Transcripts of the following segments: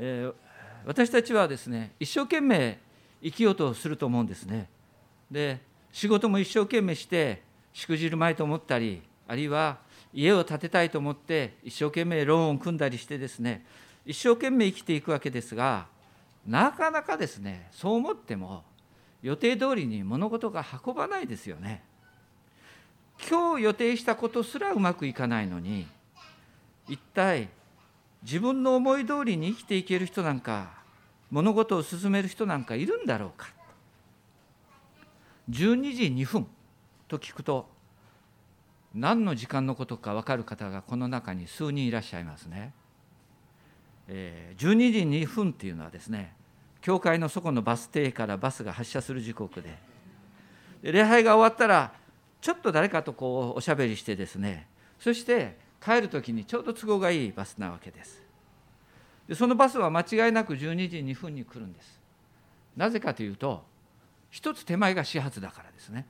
えー、私たちはですね一生懸命生きようとすると思うんですね。で仕事も一生懸命してしくじるまいと思ったりあるいは家を建てたいと思って一生懸命ローンを組んだりしてですね一生懸命生きていくわけですがなかなかですねそう思っても予定通りに物事が運ばないですよね。今日予定したことすらうまくいかないのに一体自分の思い通りに生きていける人なんか物事を進める人なんかいるんだろうか12時2分と聞くと何の時間のことか分かる方がこの中に数人いらっしゃいますね。えー、12時2分っていうのはですね教会のそこのバス停からバスが発車する時刻でで礼拝が終わったらちょっと誰かとこうおしゃべりしてですねそして帰る時にちょうど都合がいいバスなわけです。でそのバスは間違いなく12時2分に来るんです。なぜかというと一つ手前が始発だからですね。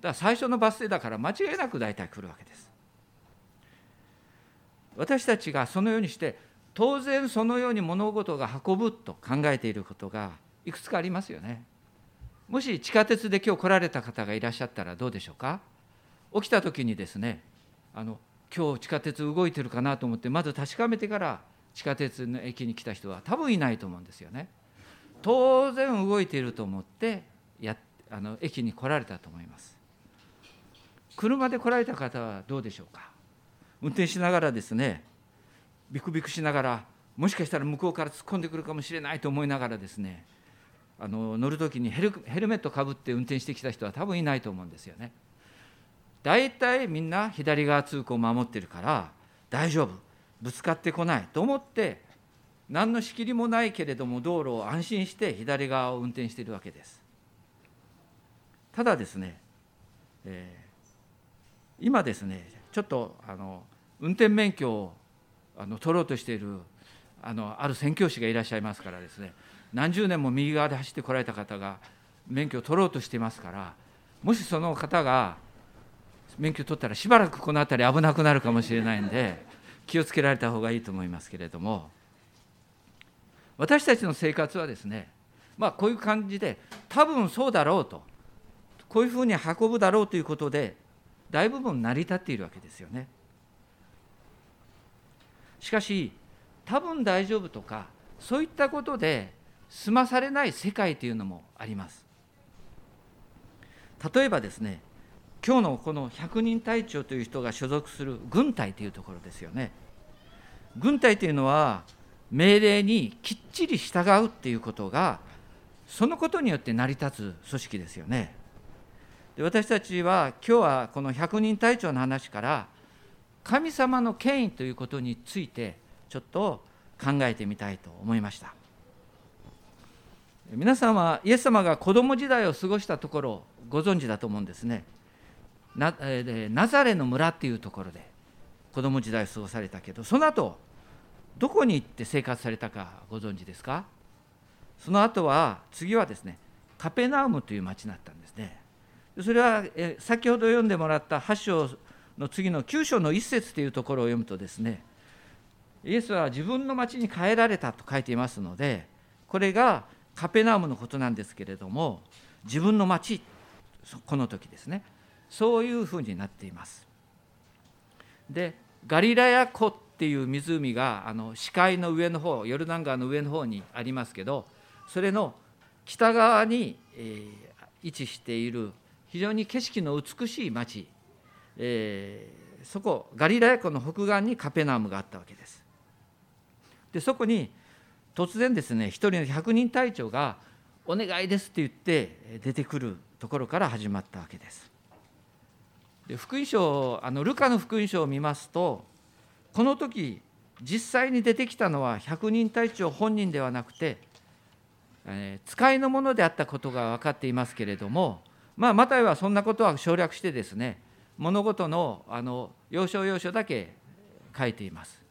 だから最初のバス停だから間違いなく大体来るわけです。私たちがそのようにして当然そのように物事が運ぶと考えていることがいくつかありますよね。もし地下鉄で今日来られた方がいらっしゃったらどうでしょうか？起きた時にですねあの今日地下鉄動いてるかなと思ってまず確かめてから地下鉄の駅に来た人は多分いないと思うんですよね。当然動いていると思ってやあの駅に来られたと思います。車で来られた方はどうでしょうか？運転しながらですねビクビクしながらもしかしたら向こうから突っ込んでくるかもしれないと思いながらですねあの乗る時にヘルヘルメットかぶって運転してきた人は多分いないと思うんですよね。大体みんな左側通行を守ってるから大丈夫ぶつかってこないと思って何の仕切りもないけれども道路を安心して左側を運転しているわけです。ただですね、えー、今ですねちょっとあの運転免許をあの取ろうとしているあのある宣教師がいらっしゃいますからですね何十年も右側で走ってこられた方が免許を取ろうとしていますからもしその方が免許取ったらしばらくこの辺り危なくなるかもしれないんで気をつけられた方がいいと思いますけれども私たちの生活はですねまあこういう感じで多分そうだろうとこういうふうに運ぶだろうということで大部分成り立っているわけですよね。しかし多分大丈夫とかそういったことで済まされない世界というのもあります例えばですね今日のこの百人隊長という人が所属する軍隊というところですよね。軍隊というのは命令にきっちり従うっていうことがそのことによって成り立つ組織ですよね。で私たちは今日はこの百人隊長の話から神様の権威ということについてちょっと考えてみたいと思いました。皆さんはイエス様が子供時代を過ごしたところご存知だと思うんですね。ナザレの村っていうところで子供時代を過ごされたけどその後どこに行って生活されたかご存知ですか？その後は次はですねカペナウムという町になったんですね。それは先ほど読んでもらった8章の次の9章の一節というところを読むとですねイエスは自分の町に帰られたと書いていますのでこれがカペナウムのことなんですけれども自分の町この時ですね。そういうふうになっていますでガリラヤ湖っていう湖があの視界の上の方ヨルダン川の上の方にありますけどそれの北側に、えー、位置している非常に景色の美しい町えー、そこガリラヤ湖の北岸にカペナームがあったわけです。でそこに突然ですね一人の百人隊長が「お願いです」って言って出てくるところから始まったわけです。で福音書あのルカの福音書を見ますとこの時実際に出てきたのは百人隊長本人ではなくて、えー、使いのものであったことが分かっていますけれどもまあマタイはそんなことは省略してですね物事のあの要所要所だけ書いています。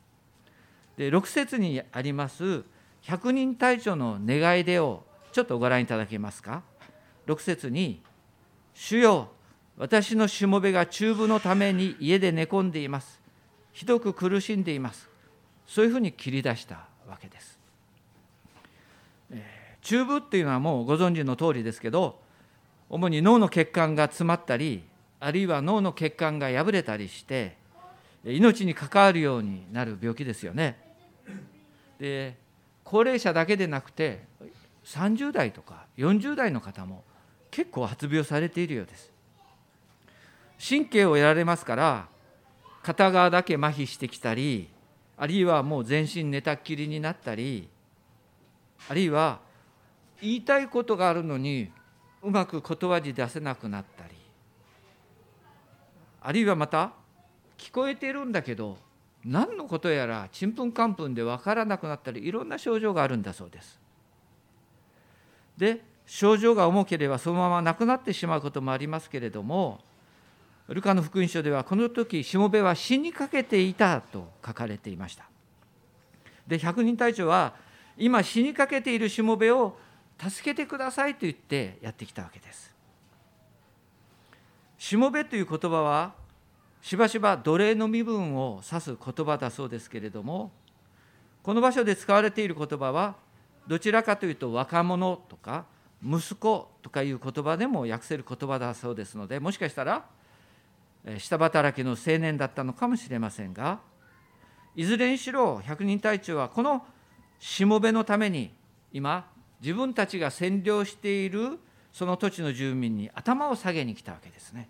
で6節にあります百人隊長の願い出をちょっとご覧いただけますか？6節に「主よ私のしもべが中部のために家で寝込んでいます。ひどく苦しんでいます。そういうふうに切り出したわけです。中部っていうのはもうご存知の通りですけど主に脳の血管が詰まったりあるいは脳の血管が破れたりして命に関わるようになる病気ですよね。で高齢者だけでなくて30代とか40代の方も結構発病されているようです。神経を得られますから片側だけ麻痺してきたりあるいはもう全身寝たっきりになったりあるいは言いたいことがあるのにうまく言葉に出せなくなったりあるいはまた聞こえてるんだけど何のことやらちんぷんかんぷんで分からなくなったりいろんな症状があるんだそうです。で症状が重ければそのまま亡くなってしまうこともありますけれどもルカの福音書ではこの時しもべは死にかけていたと書かれていました。で百人隊長は今死にかけているしもべを助けてくださいと言ってやってきたわけです。しもべという言葉はしばしば奴隷の身分を指す言葉だそうですけれどもこの場所で使われている言葉はどちらかというと若者とか息子とかいう言葉でも訳せる言葉だそうですのでもしかしたら下働きの青年だったのかもしれませんがいずれにしろ百人隊長はこのしもべのために今自分たちが占領しているその土地の住民に頭を下げに来たわけですね。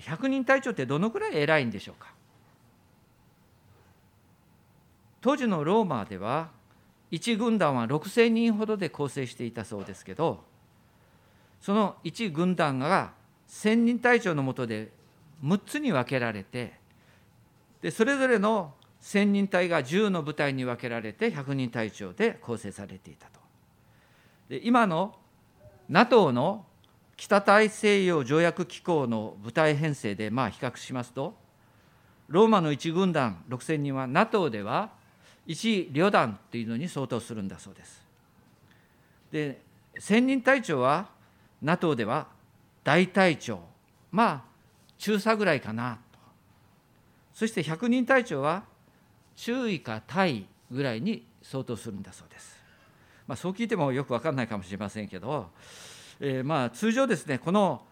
百人隊長ってどのくらい偉いんでしょうか当時のローマでは一軍団は6,000人ほどで構成していたそうですけどその一軍団が千人隊長のもとで6つに分けられてでそれぞれの千人隊が10の部隊に分けられて100人隊長で構成されていたと。で今の NATO の北大西洋条約機構の部隊編成でまあ比較しますとローマの1軍団6000人は NATO では1旅団というのに相当するんだそうです。で千人隊長は NATO では大隊長まあ中佐ぐらいかなとそして百人隊長は中尉か大尉ぐらいに相当するんだそうです。まあ、そう聞いてもよく分かんないかもしれませんけど、えー、まあ通常ですねこの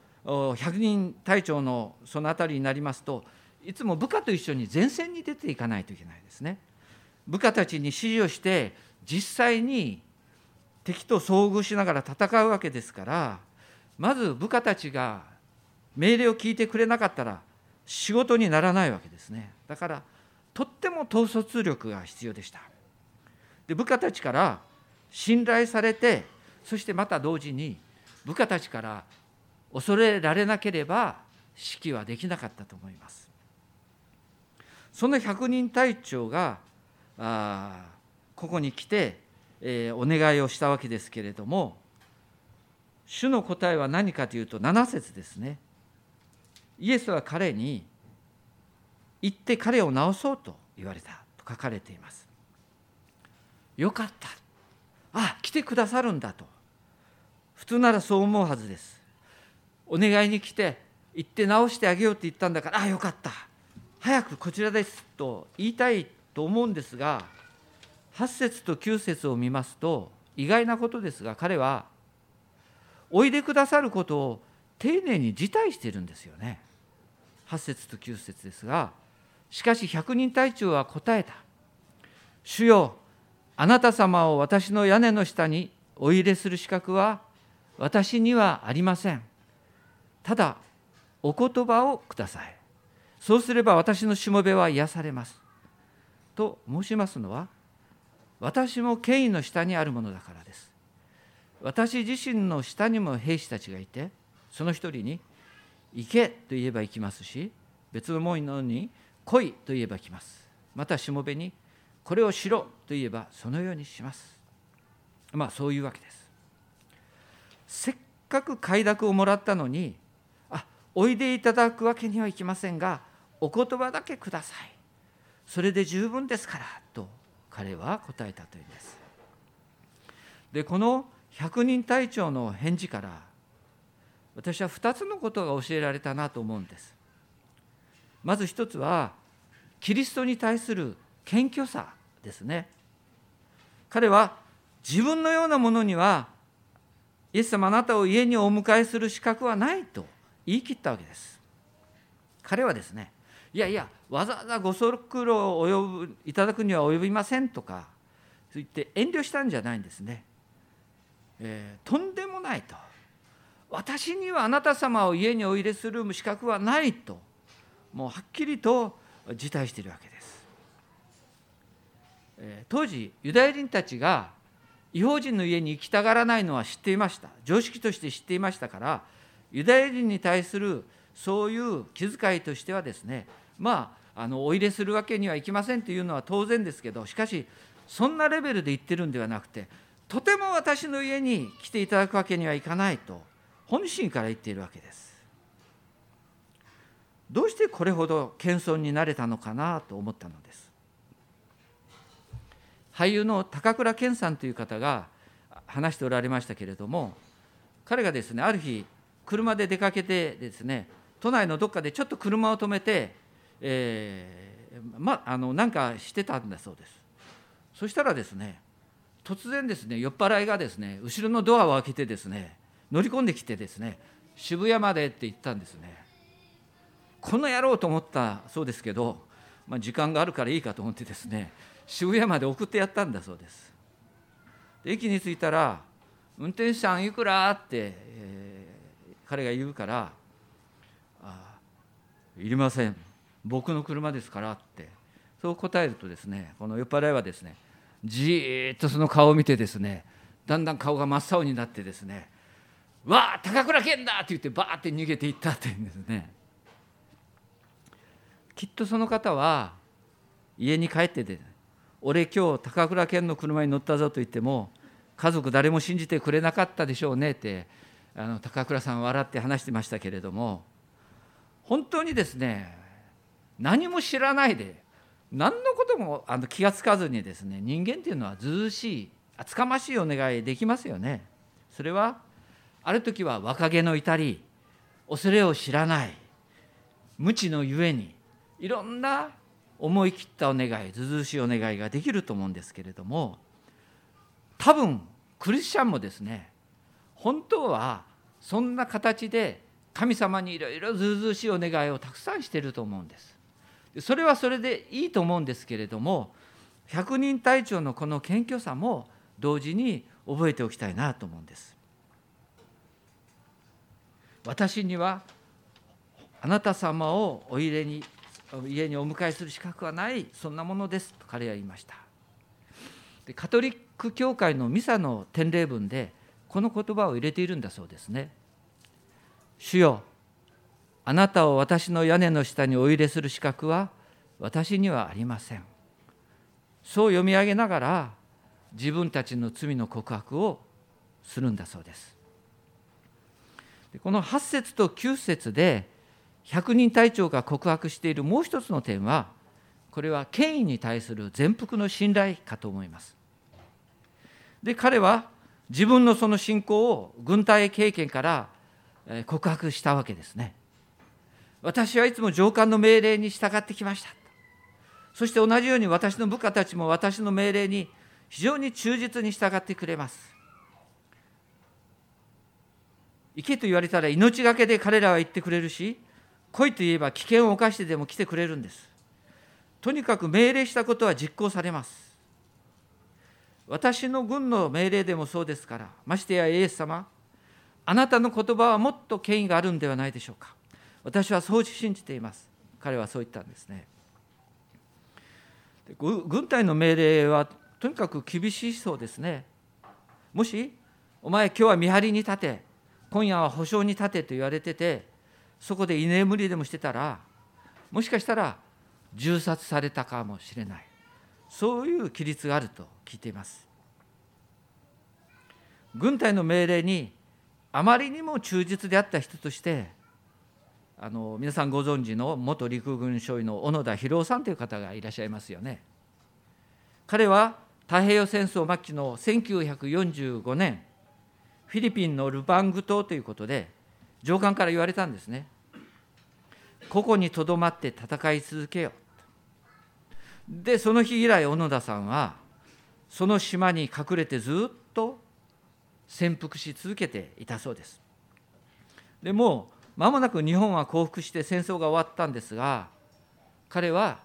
百人隊長のその辺りになりますといつも部下と一緒に前線に出ていかないといけないですね。部下たちに指示をして実際に敵と遭遇しながら戦うわけですからまず部下たちが命令を聞いてくれなかったら仕事にならないわけですね。だからとっても統率力が必要でした。で部下たちから信頼されてそしてまた同時に部下たちから恐れられなければ指揮はできなかったと思います。その百人隊長があここに来て、えー、お願いをしたわけですけれども主の答えは何かというと7節ですね。イエスは彼に行って彼を治そうと言われたと書かれています。よかった。あ来てくださるんだと。普通ならそう思うはずです。お願いに来て行って治してあげようって言ったんだからあよかった。早くこちらですと言いたいと思うんですが8節と9節を見ますと意外なことですが彼はおいでくださることを丁寧に辞退しているんですよね。8節と9節ですがしかし百人隊長は答えた「主よあなた様を私の屋根の下にお入れする資格は私にはありません。ただお言葉をください。そうすれば私のしもべは癒されます。と申しますのは私も権威の下にあるものだからです。私自身の下にも兵士たちがいてその一人に「行け」と言えば行きますし別の者に「来い」と言えば来ます。またしもべに「これをしろ」と言えばそのようにします。まあそういうわけです。せっかく快諾をもらったのにあおいでいただくわけにはいきませんがお言葉だけください。それで十分ですからと彼は答えたというんです。でこの百人隊長の返事から私は2つのことが教えられたなと思うんです。まず一つはキリストに対する謙虚さですね。彼は自分のようなものにはイエス様あなたを家にお迎えする資格はないと言い切ったわけです。彼はですねいやいやわざわざご足労をいただくには及びませんとかそう言って遠慮したんじゃないんですね、えー、とんでもないと。私にはあなた様を家にお入れする資格はないともうはっきりと辞退しているわけです、えー、当時ユダヤ人たちが違法人の家に行きたがらないのは知っていました。常識として知っていましたからユダヤ人に対するそういう気遣いとしてはですねまああのお入れするわけにはいきませんというのは当然ですけどしかしそんなレベルで言ってるんではなくてとても私の家に来ていただくわけにはいかないと本心から言っているわけです。どうしてこれほど謙遜になれたのかなと思ったのです。俳優の高倉健さんという方が話しておられましたけれども彼がですねある日車で出かけてですね都内のどっかでちょっと車を止めて、えー、まあのなんかしてたんだそうです。そしたらですね突然ですね酔っ払いがですね後ろのドアを開けてですね乗り込んできてですね渋谷までって言ったんですねこの野郎と思ったそうですけど、まあ、時間があるからいいかと思ってですね渋谷まで送ってやったんだそうです駅に着いたら「運転手さんいくら?」って、えー、彼が言うから「あいりません僕の車ですから」ってそう答えるとですねこの酔っ払いはですねじっとその顔を見てですねだんだん顔が真っ青になってですね「わあ高倉健だ!」って言ってバーって逃げていったっていうんですねきっとその方は家に帰ってて俺今日高倉健の車に乗ったぞと言っても家族誰も信じてくれなかったでしょうねってあの高倉さん笑って話してましたけれども本当にですね何も知らないで何のこともあの気が付かずにですね人間っていうのはずうしい厚かましいお願いできますよね。それはある時は若気の至り恐れを知らない無知のゆえにいろんな思い切ったお願いずうしいお願いができると思うんですけれども多分クリスチャンもですね本当はそんな形で神様にいろいろずうずうしいお願いをたくさんしてると思うんです。それはそれでいいと思うんですけれども百人隊長のこの謙虚さも同時に覚えておきたいなと思うんです。私にはあなた様をお入れに家にお迎えする資格はないそんなものですと彼は言いましたでカトリック教会のミサの典礼文でこの言葉を入れているんだそうですね主よあなたを私の屋根の下にお入れする資格は私にはありません。そう読み上げながら自分たちの罪の告白をするんだそうです。この8節と9節で百人隊長が告白しているもう一つの点はこれは権威に対する全幅の信頼かと思います。で彼は自分のその信仰を軍隊経験から告白したわけですね。私はいつも上官の命令に従ってきました。そして同じように私の部下たちも私の命令に非常に忠実に従ってくれます。行けと言われたら命がけで彼らは言ってくれるし来いと言えば危険を冒してでも来てくれるんです。とにかく命令したことは実行されます。私の軍の命令でもそうですからましてやイエス様あなたの言葉はもっと権威があるんではないでしょうか。私はそう信じています。彼はそう言ったんですね。軍隊の命令はとにかく厳しそうですね。もしお前今日は見張りに立て今夜は保証に立てと言われててそこで居眠りでもしてたらもしかしたら銃殺されたかもしれない。そういう規律があると聞いています。軍隊の命令にあまりにも忠実であった人としてあの皆さんご存知の元陸軍少尉の小野田博夫さんという方がいらっしゃいますよね彼は太平洋戦争末期の1945年フィリピンのルバング島ということで上官から言われたんですね。個々にとどまって戦い続けよ。で、その日以来、小野田さんは、その島に隠れてずっと潜伏し続けていたそうですでも間もなく日本は降伏して戦争が終わったんですが彼は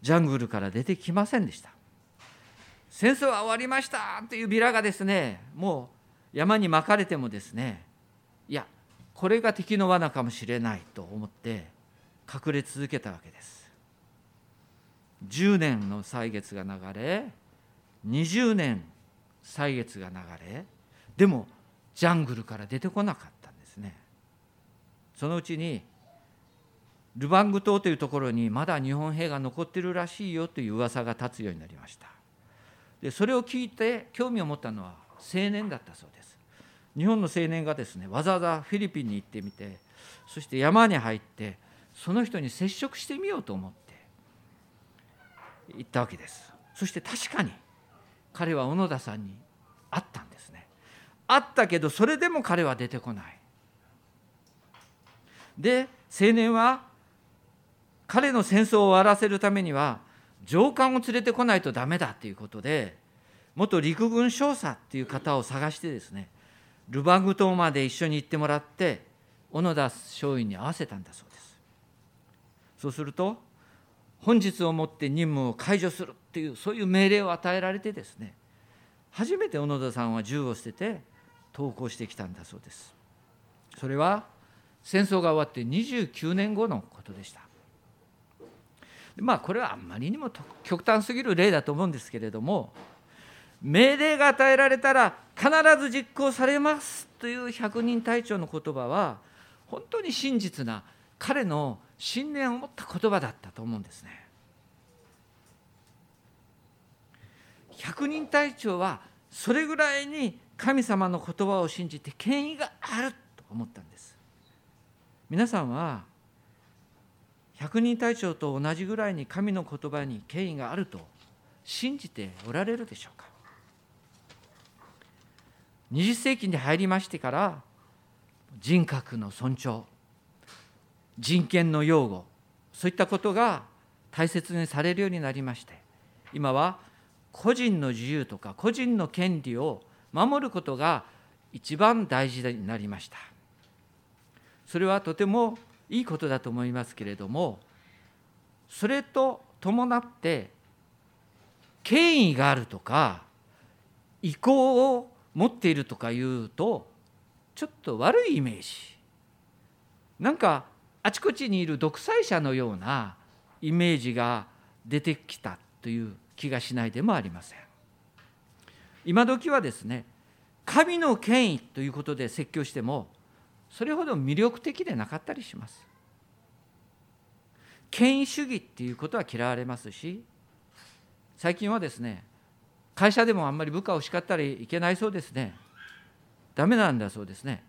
ジャングルから出てきませんでした。戦争は終わりましたというビラがですねもう山に巻かれてもですねいやこれが敵の罠かもしれないと思って隠れ続けたわけです。10年の歳月が流れ20年歳月が流れでもジャングルから出てこなかった。そのうちにルバング島というところにまだ日本兵が残ってるらしいよという噂が立つようになりました。でそれを聞いて興味を持ったのは青年だったそうです。日本の青年がですねわざわざフィリピンに行ってみてそして山に入ってその人に接触してみようと思って行ったわけです。そして確かに彼は小野田さんに会ったんですね。会ったけどそれでも彼は出てこない。で青年は彼の戦争を終わらせるためには上官を連れてこないとダメだということで元陸軍少佐っていう方を探してですねルバグ島まで一緒に行ってもらって小野田松陰に会わせたんだそうです。そうすると本日をもって任務を解除するっていうそういう命令を与えられてですね初めて小野田さんは銃を捨てて投降してきたんだそうです。それは戦争が終わって29年後のことでしたまあこれはあんまりにも極端すぎる例だと思うんですけれども命令が与えられたら必ず実行されますという百人隊長の言葉は本当に真実な彼の信念を持った言葉だったと思うんですね。百人隊長はそれぐらいに神様の言葉を信じて権威があると思ったんです。皆さんは百人隊長と同じぐらいに神の言葉に権威があると信じておられるでしょうか？20世紀に入りましてから人格の尊重人権の擁護そういったことが大切にされるようになりまして今は個人の自由とか個人の権利を守ることが一番大事になりました。それはとてもいいことだと思いますけれどもそれと伴って権威があるとか意向を持っているとかいうとちょっと悪いイメージ。なんかあちこちにいる独裁者のようなイメージが出てきたという気がしないでもありません。今時はですね神の権威ということで説教してもそれほど魅力的でなかったりします。権威主義っていうことは嫌われますし最近はですね会社でもあんまり部下を叱ったらいけないそうですね。ダメなんだそうですね。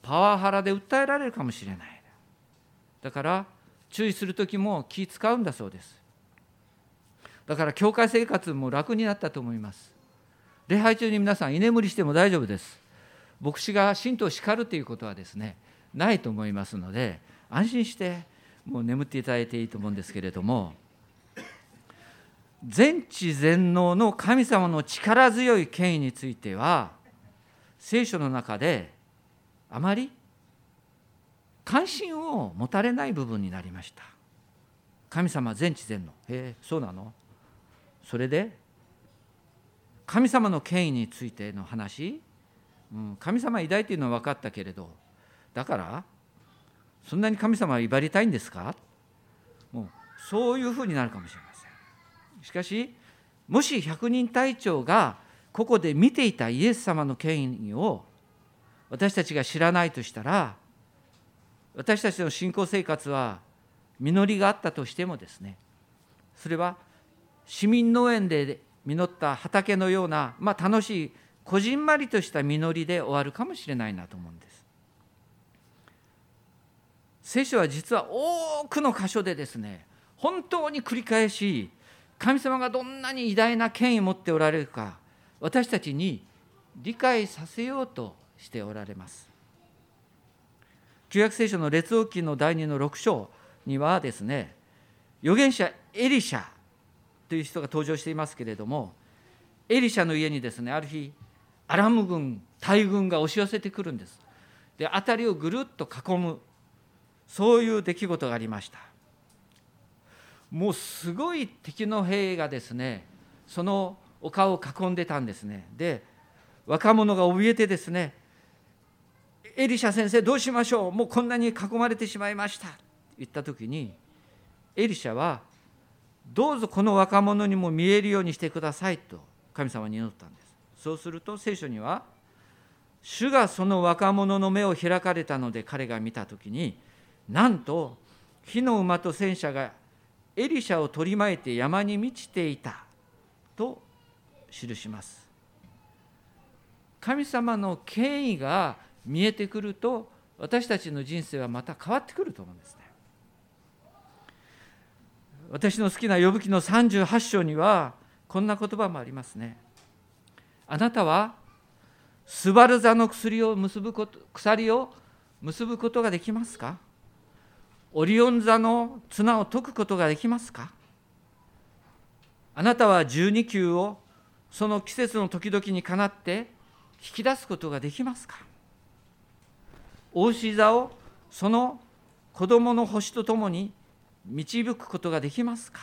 パワハラで訴えられるかもしれない。だから注意する時も気使うんだそうです。だから教会生活も楽になったと思います。礼拝中に皆さん居眠りしても大丈夫です。牧師が神道を叱るということはですねないと思いますので安心してもう眠っていただいていいと思うんですけれども全知全能の神様の力強い権威については聖書の中であまり関心を持たれない部分になりました。神様全知全能。へえそうなの？それで神様の権威についての話うん、神様偉大というのは分かったけれどだからそんなに神様は威張りたいんですか？もうそういうふうになるかもしれません。しかしもし百人隊長がここで見ていたイエス様の権威を私たちが知らないとしたら私たちの信仰生活は実りがあったとしてもですねそれは市民農園で実った畑のような、まあ、楽しいこじんまりとした実りで終わるかもしれないなと思うんです。聖書は実は多くの箇所でですね本当に繰り返し神様がどんなに偉大な権威を持っておられるか私たちに理解させようとしておられます。旧約聖書の列王記の第2の6章にはですね預言者エリシャという人が登場していますけれどもエリシャの家にですねある日アラム軍大軍が押し寄せてくるんです。で辺りをぐるっと囲むそういう出来事がありました。もうすごい敵の兵がですねその丘を囲んでたんですね。で若者が怯えてですねエリシャ先生どうしましょう？もうこんなに囲まれてしまいました。言った時にエリシャはどうぞこの若者にも見えるようにしてくださいと神様に祈ったんです。そうすると聖書には主がその若者の目を開かれたので彼が見た時になんと火の馬と戦車がエリシャを取り巻いて山に満ちていたと記します。神様の権威が見えてくると私たちの人生はまた変わってくると思うんですね。私の好きな呼ぶ記の38章にはこんな言葉もありますね。あなたはスバル座の薬を結ぶこと鎖を結ぶことができますか？オリオン座の綱を解くことができますか？あなたは12球をその季節の時々にかなって引き出すことができますか？大志座をその子供の星とともに導くことができますか？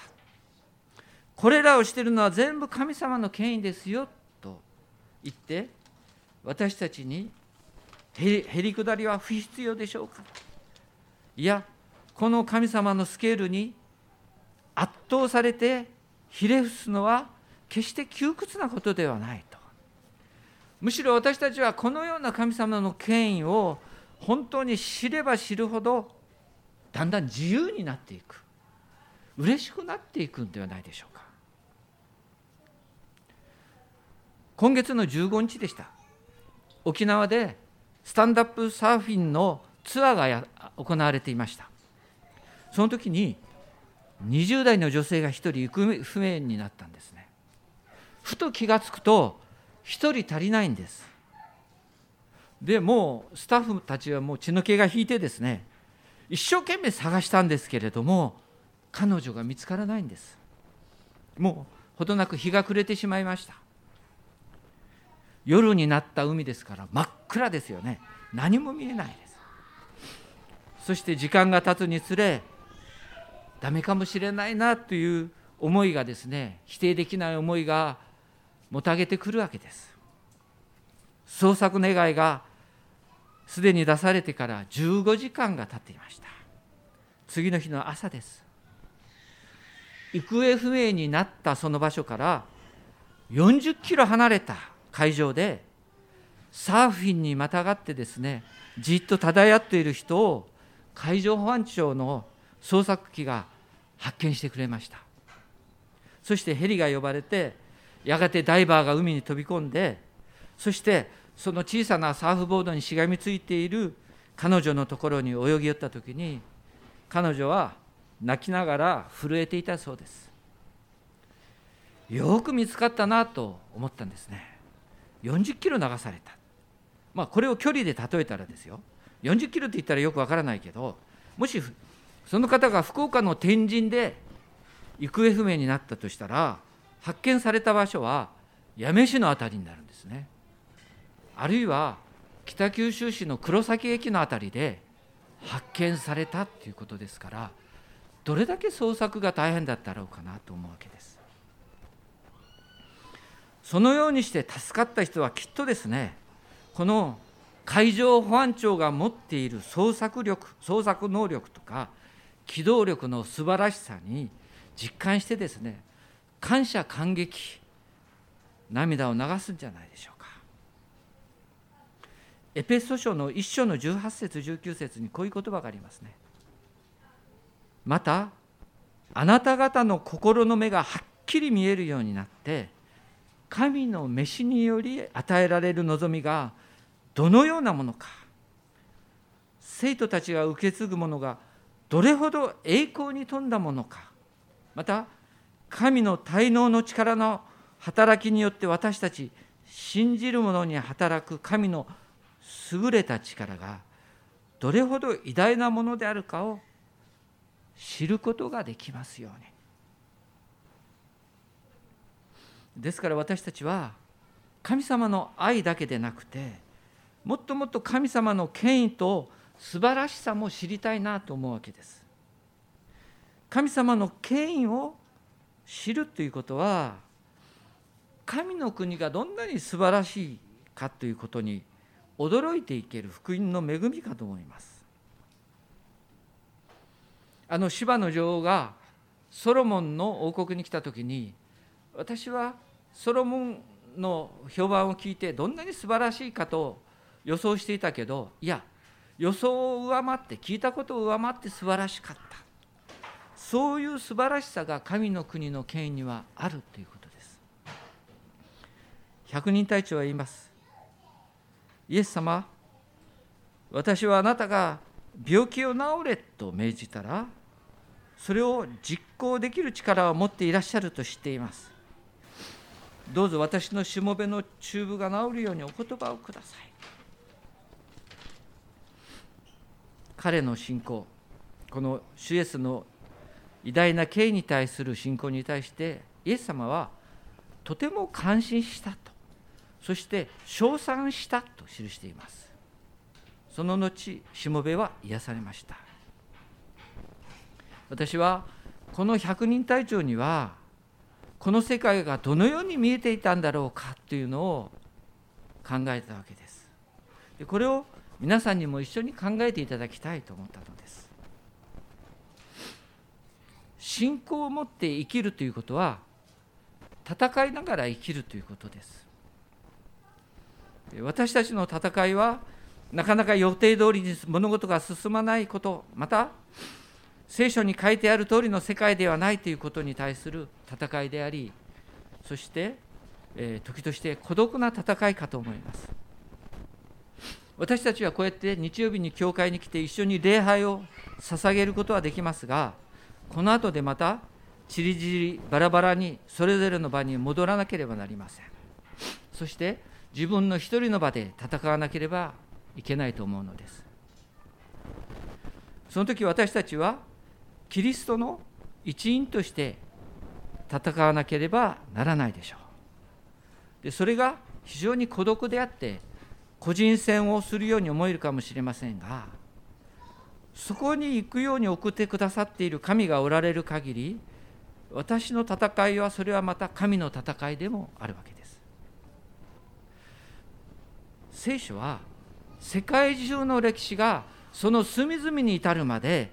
これらをしているのは全部神様の権威ですよ。言って私たちにへりくだりは不必要でしょうか？いやこの神様のスケールに圧倒されてひれ伏すのは決して窮屈なことではないと。むしろ私たちはこのような神様の権威を本当に知れば知るほどだんだん自由になっていく。嬉しくなっていくんではないでしょうか。今月の15日でした。沖縄でスタンダップサーフィンのツアーが行われていました。その時に20代の女性が1人行方不明になったんですね。ふと気が付くと1人足りないんです。でもうスタッフたちはもう血の気が引いてですね一生懸命探したんですけれども彼女が見つからないんです。もうほどなく日が暮れてしまいました。夜になった海ですから真っ暗ですよね。何も見えないです。そして時間が経つにつれダメかもしれないなという思いがですね否定できない思いがもたげてくるわけです。捜索願いがすでに出されてから15時間が経っていました。次の日の朝です。行方不明になったその場所から40キロ離れた海上でサーフィンにまたがってですねじっと漂っている人を海上保安庁の捜索機が発見してくれました。そしてヘリが呼ばれてやがてダイバーが海に飛び込んでそしてその小さなサーフボードにしがみついている彼女のところに泳ぎ寄った時に彼女は泣きながら震えていたそうです。よく見つかったなと思ったんですね。40キロ流された。まあこれを距離で例えたらですよ。40キロって言ったらよくわからないけどもしその方が福岡の天神で行方不明になったとしたら発見された場所は八女市の辺りになるんですね。あるいは北九州市の黒崎駅の辺りで発見されたっていうことですからどれだけ捜索が大変だったろうかなと思うわけです。そのようにして助かった人はきっとですねこの海上保安庁が持っている捜索力捜索能力とか機動力の素晴らしさに実感してですね感謝感激涙を流すんじゃないでしょうか。エペソ書の1章の18節19節にこういう言葉がありますね。またあなた方の心の目がはっきり見えるようになって神の召しにより与えられる望みがどのようなものか。生徒たちが受け継ぐものがどれほど栄光に富んだものか。また神の滞納の力の働きによって私たち信じる者に働く神の優れた力がどれほど偉大なものであるかを知ることができますように。ですから私たちは神様の愛だけでなくてもっともっと神様の権威と素晴らしさも知りたいなと思うわけです。神様の権威を知るということは神の国がどんなに素晴らしいかということに驚いていける福音の恵みかと思います。あの芝の女王がソロモンの王国に来た時に私はソロモンの評判を聞いてどんなに素晴らしいかと予想していたけどいや予想を上回って聞いたことを上回って素晴らしかった。そういう素晴らしさが神の国の権威にはあるということです。百人隊長は言います。イエス様私はあなたが病気を治れと命じたらそれを実行できる力を持っていらっしゃると知っています。どうぞ私のしもべのチューブが治るようにお言葉をください。彼の信仰この主イエスの偉大な敬意に対する信仰に対してイエス様はとても感心したとそして称賛したと記しています。その後しもべは癒されました。私はこの百人隊長にはこの世界がどのように見えていたんだろうかというのを考えたわけです。でこれを皆さんにも一緒に考えていただきたいと思ったのです。信仰を持って生きるということは戦いながら生きるということです。私たちの戦いはなかなか予定通りに物事が進まないことまた聖書に書いてある通りの世界ではないということに対する戦いでありそして、えー、時として孤独な戦いかと思います。私たちはこうやって日曜日に教会に来て一緒に礼拝を捧げることはできますがこの後でまたちりぢりバラバラにそれぞれの場に戻らなければなりません。そして自分の一人の場で戦わなければいけないと思うのです。その時私たちはキリストの一員として戦わなければならないでしょう。でそれが非常に孤独であって個人戦をするように思えるかもしれませんがそこに行くように送ってくださっている神がおられる限り私の戦いはそれはまた神の戦いでもあるわけです。聖書は世界中の歴史がその隅々に至るまで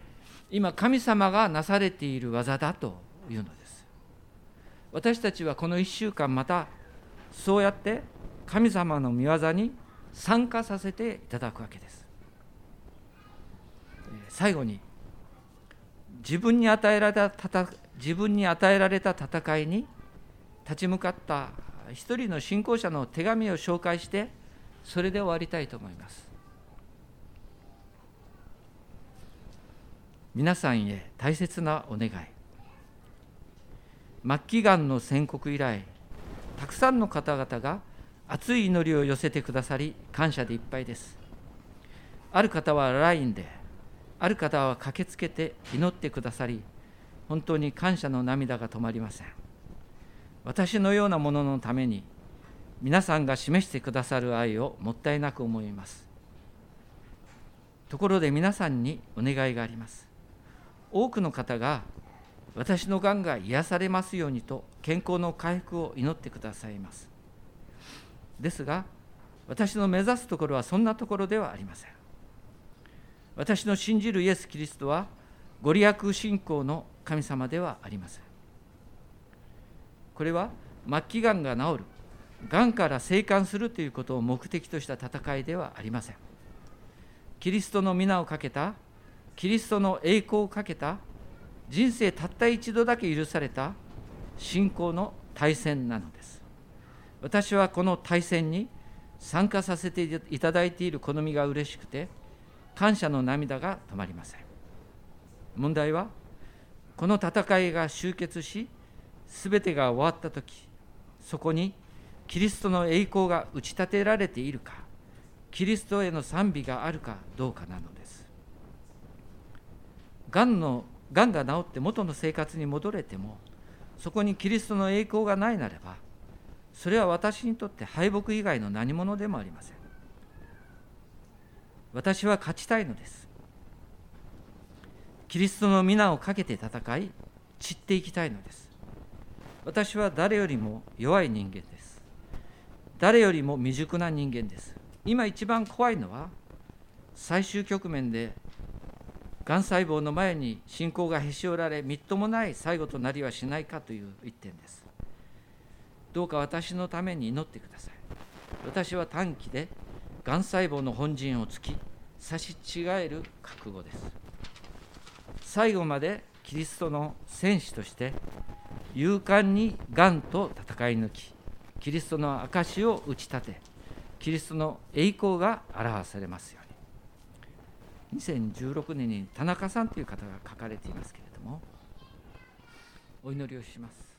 今神様がなされている技だというのです。私たちはこの1週間またそうやって神様の御業に参加させていただくわけです。最後に自分に与えられた自分に与えられた戦いに立ち向かった一人の信仰者の手紙を紹介してそれで終わりたいと思います。皆さんへ大切なお願い。末期がんの宣告以来たくさんの方々が熱い祈りを寄せてくださり感謝でいっぱいです。ある方は LINE である方は駆けつけて祈ってくださり本当に感謝の涙が止まりません。私のようなもののために皆さんが示してくださる愛をもったいなく思います。ところで皆さんにお願いがあります。多くの方が私のがんが癒されますようにと健康の回復を祈ってくださいます。ですが私の目指すところはそんなところではありません。私の信じるイエス・キリストはご利益信仰の神様ではありません。これは末期がんが治るがんから生還するということを目的とした戦いではありません。キリストの皆をかけたキリストの栄光をかけた人生たった一度だけ許された信仰の対戦なのです。私はこの対戦に参加させていただいている好みが嬉しくて感謝の涙が止まりません。問題はこの戦いが終結し全てが終わった時そこにキリストの栄光が打ち立てられているかキリストへの賛美があるかどうかなの。ですがんのがんが治って元の生活に戻れてもそこにキリストの栄光がないならばそれは私にとって敗北以外の何者でもありません。私は勝ちたいのです。キリストの皆をかけて戦い散っていきたいのです。私は誰よりも弱い人間です。誰よりも未熟な人間です。今一番怖いのは最終局面でがん細胞の前に信仰がへし折られみっともない最後となりはしないかという一点です。どうか私のために祈ってください。私は短期でがん細胞の本陣を突き差し違える覚悟です。最後までキリストの戦士として勇敢にがんと戦い抜きキリストの証を打ち立てキリストの栄光が表されますように。2016年に田中さんという方が書かれていますけれどもお祈りをします。